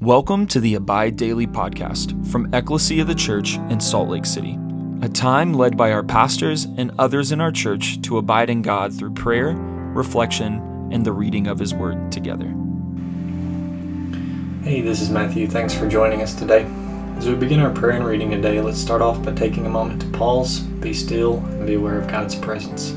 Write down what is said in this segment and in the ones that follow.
Welcome to the Abide Daily podcast from Ecclesia of the Church in Salt Lake City, a time led by our pastors and others in our church to abide in God through prayer, reflection, and the reading of His Word together. Hey, this is Matthew. Thanks for joining us today. As we begin our prayer and reading today, let's start off by taking a moment to pause, be still, and be aware of God's presence.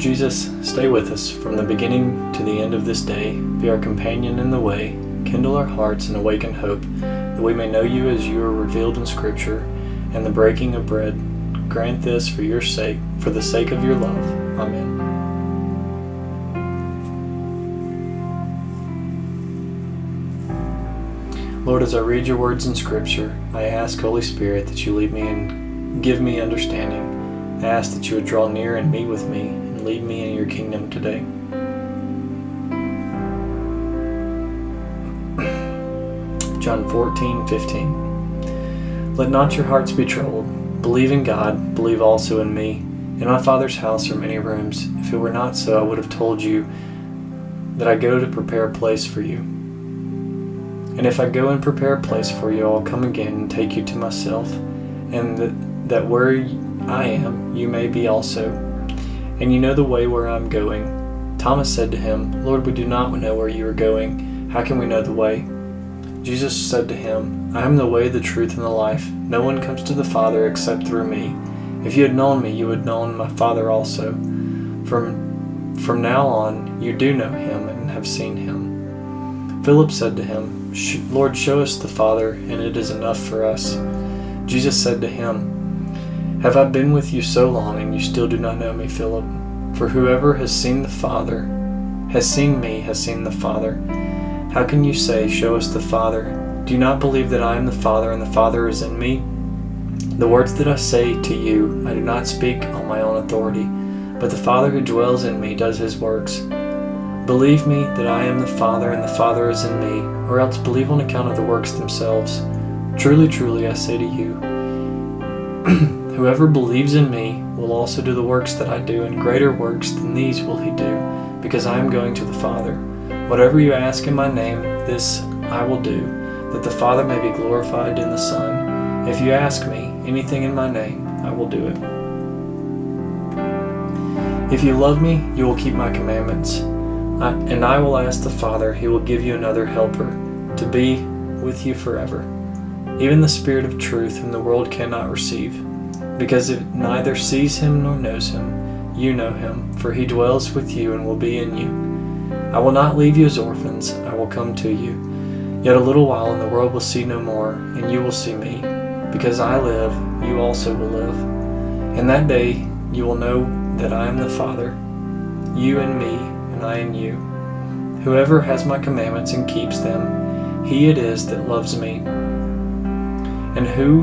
Jesus, stay with us from the beginning to the end of this day. Be our companion in the way. Kindle our hearts and awaken hope, that we may know you as you are revealed in Scripture and the breaking of bread. Grant this for your sake, for the sake of your love. Amen. Lord, as I read your words in Scripture, I ask, Holy Spirit, that you lead me and give me understanding. I ask that you would draw near and meet with me lead me in your kingdom today. John 14, 15. Let not your hearts be troubled. Believe in God, believe also in me. In my Father's house are many rooms. If it were not so, I would have told you that I go to prepare a place for you. And if I go and prepare a place for you, I'll come again and take you to myself, and that, that where I am, you may be also. And you know the way where I'm going. Thomas said to him, Lord, we do not know where you are going. How can we know the way? Jesus said to him, I am the way, the truth, and the life. No one comes to the Father except through me. If you had known me, you would have known my Father also. From, from now on, you do know him and have seen him. Philip said to him, Lord, show us the Father, and it is enough for us. Jesus said to him, Have I been with you so long, and you still do not know me, Philip? For whoever has seen the Father, has seen me, has seen the Father. How can you say, Show us the Father? Do you not believe that I am the Father, and the Father is in me? The words that I say to you, I do not speak on my own authority, but the Father who dwells in me does his works. Believe me that I am the Father, and the Father is in me, or else believe on account of the works themselves. Truly, truly, I say to you, whoever believes in me will also do the works that I do, and greater works than these will he do, because I am going to the Father. Whatever you ask in my name, this I will do, that the Father may be glorified in the Son. If you ask me anything in my name, I will do it. If you love me, you will keep my commandments. I, and I will ask the Father, he will give you another helper to be with you forever, even the Spirit of truth, whom the world cannot receive, because it neither sees him nor knows him. You know him, for he dwells with you and will be in you. I will not leave you as orphans, I will come to you. Yet a little while, and the world will see no more, and you will see me. Because I live, you also will live. In that day, you will know that I am the Father, you and me, and I in you. Whoever has my commandments and keeps them, he it is that loves me. And who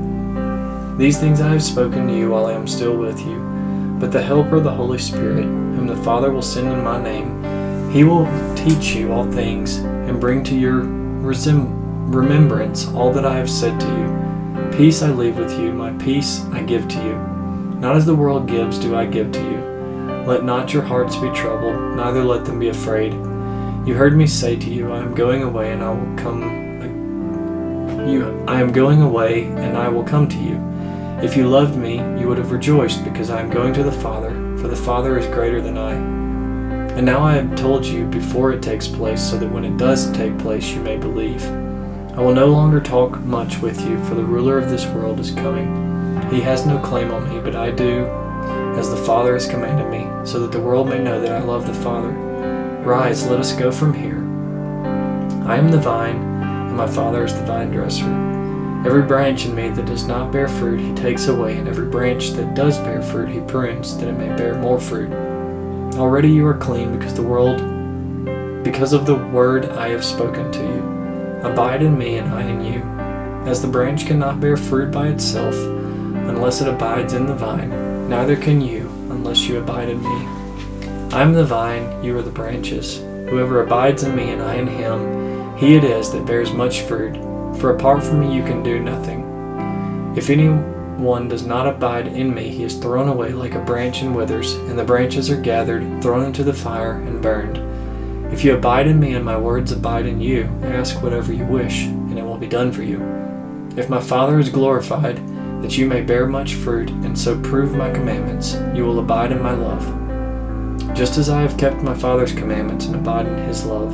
These things I have spoken to you while I am still with you. But the Helper, the Holy Spirit, whom the Father will send in my name, he will teach you all things and bring to your remembrance all that I have said to you. Peace I leave with you, my peace I give to you. Not as the world gives, do I give to you. Let not your hearts be troubled, neither let them be afraid. You heard me say to you, I am going away, and I will come you I am going away, and I will come to you. If you loved me, you would have rejoiced, because I am going to the Father, for the Father is greater than I. And now I have told you before it takes place, so that when it does take place, you may believe. I will no longer talk much with you, for the ruler of this world is coming. He has no claim on me, but I do as the Father has commanded me, so that the world may know that I love the Father. Rise, let us go from here. I am the vine, and my Father is the vine dresser. Every branch in me that does not bear fruit, he takes away, and every branch that does bear fruit, he prunes, that it may bear more fruit. Already you are clean because the world because of the word I have spoken to you. Abide in me and I in you. As the branch cannot bear fruit by itself unless it abides in the vine, neither can you unless you abide in me. I am the vine, you are the branches. Whoever abides in me and I in him, he it is that bears much fruit, for apart from me you can do nothing. If anyone does not abide in me, he is thrown away like a branch and withers, and the branches are gathered, thrown into the fire, and burned. If you abide in me and my words abide in you, ask whatever you wish, and it will be done for you. If my Father is glorified, that you may bear much fruit, and so prove my commandments, you will abide in my love. Just as I have kept my Father's commandments and abide in his love.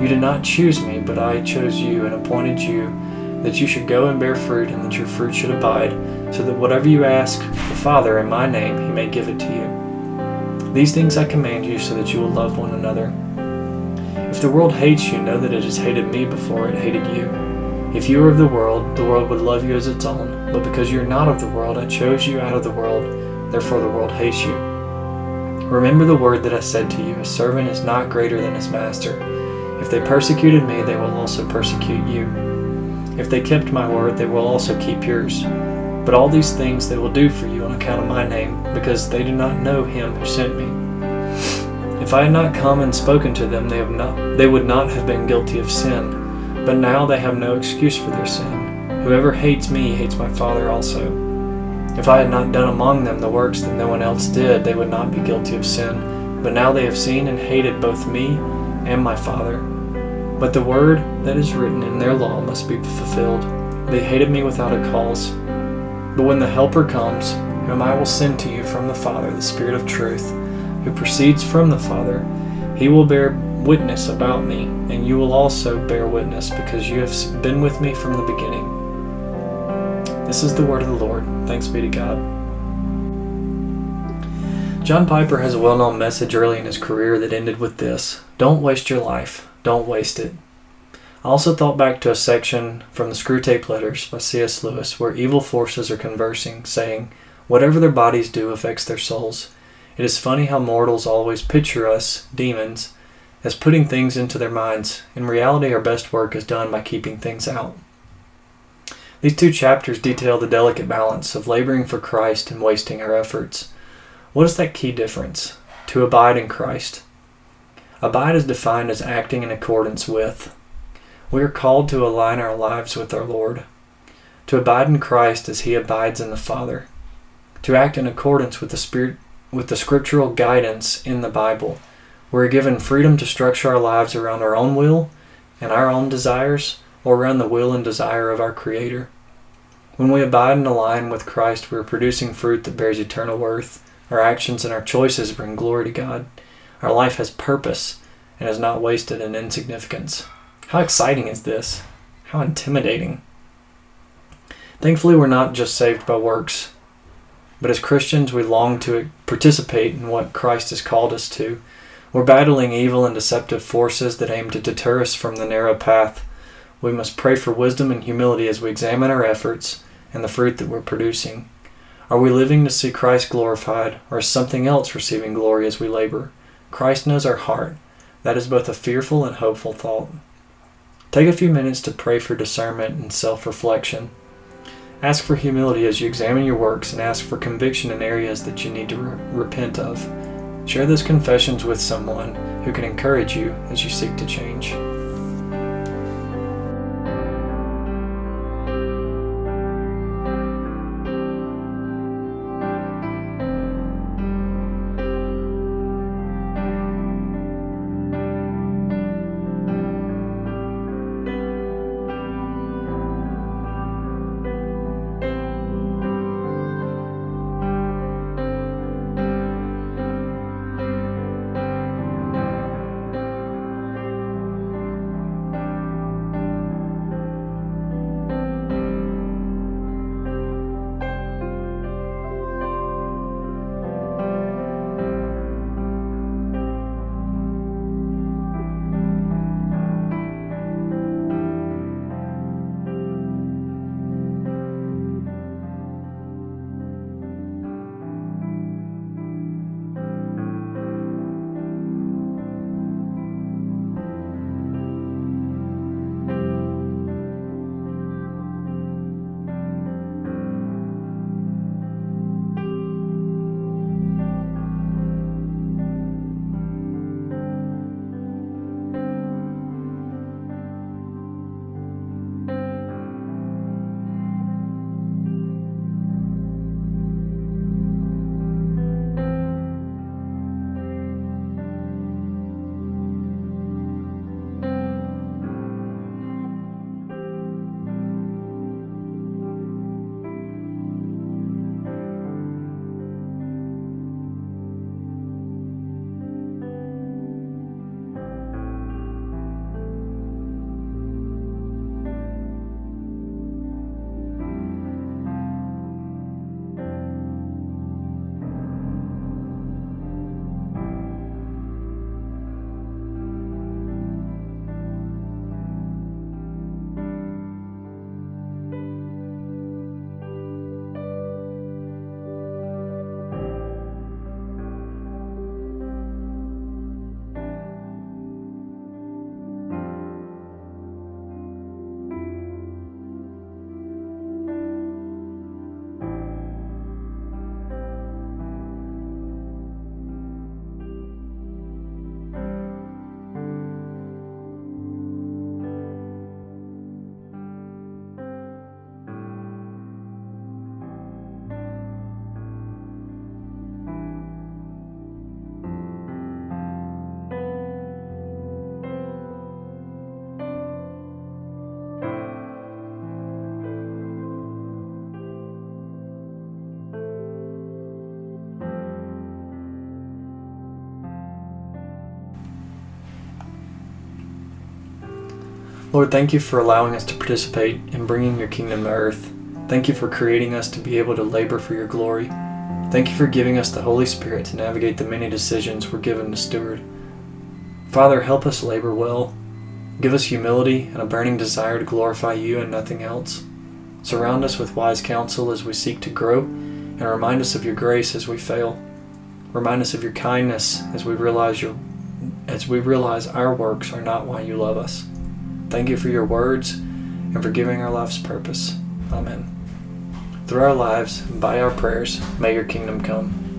You did not choose me, but I chose you and appointed you that you should go and bear fruit, and that your fruit should abide, so that whatever you ask the Father in my name, he may give it to you. These things I command you, so that you will love one another. If the world hates you, know that it has hated me before it hated you. If you were of the world, the world would love you as its own, but because you are not of the world, I chose you out of the world, therefore the world hates you. Remember the word that I said to you A servant is not greater than his master. If they persecuted me, they will also persecute you. If they kept my word, they will also keep yours. But all these things they will do for you on account of my name, because they do not know him who sent me. If I had not come and spoken to them, they, not, they would not have been guilty of sin. But now they have no excuse for their sin. Whoever hates me hates my Father also. If I had not done among them the works that no one else did, they would not be guilty of sin. But now they have seen and hated both me and my Father. But the word that is written in their law must be fulfilled. They hated me without a cause. But when the Helper comes, whom I will send to you from the Father, the Spirit of truth, who proceeds from the Father, he will bear witness about me, and you will also bear witness, because you have been with me from the beginning. This is the word of the Lord. Thanks be to God. John Piper has a well known message early in his career that ended with this Don't waste your life, don't waste it. I also thought back to a section from the Screwtape Letters by C.S. Lewis where evil forces are conversing, saying, Whatever their bodies do affects their souls. It is funny how mortals always picture us, demons, as putting things into their minds. In reality, our best work is done by keeping things out. These two chapters detail the delicate balance of laboring for Christ and wasting our efforts. What is that key difference? To abide in Christ. Abide is defined as acting in accordance with. We are called to align our lives with our Lord. To abide in Christ as he abides in the Father. To act in accordance with the Spirit with the scriptural guidance in the Bible. We're given freedom to structure our lives around our own will and our own desires or around the will and desire of our Creator. When we abide and align with Christ, we are producing fruit that bears eternal worth. Our actions and our choices bring glory to God. Our life has purpose and is not wasted in insignificance. How exciting is this? How intimidating. Thankfully, we're not just saved by works, but as Christians, we long to participate in what Christ has called us to. We're battling evil and deceptive forces that aim to deter us from the narrow path. We must pray for wisdom and humility as we examine our efforts and the fruit that we're producing. Are we living to see Christ glorified, or is something else receiving glory as we labor? Christ knows our heart. That is both a fearful and hopeful thought. Take a few minutes to pray for discernment and self reflection. Ask for humility as you examine your works and ask for conviction in areas that you need to re- repent of. Share those confessions with someone who can encourage you as you seek to change. Lord, thank you for allowing us to participate in bringing your kingdom to earth. Thank you for creating us to be able to labor for your glory. Thank you for giving us the Holy Spirit to navigate the many decisions we're given to steward. Father, help us labor well. Give us humility and a burning desire to glorify you and nothing else. Surround us with wise counsel as we seek to grow, and remind us of your grace as we fail. Remind us of your kindness as we realize your as we realize our works are not why you love us. Thank you for your words and for giving our life's purpose. Amen. Through our lives by our prayers, may your kingdom come.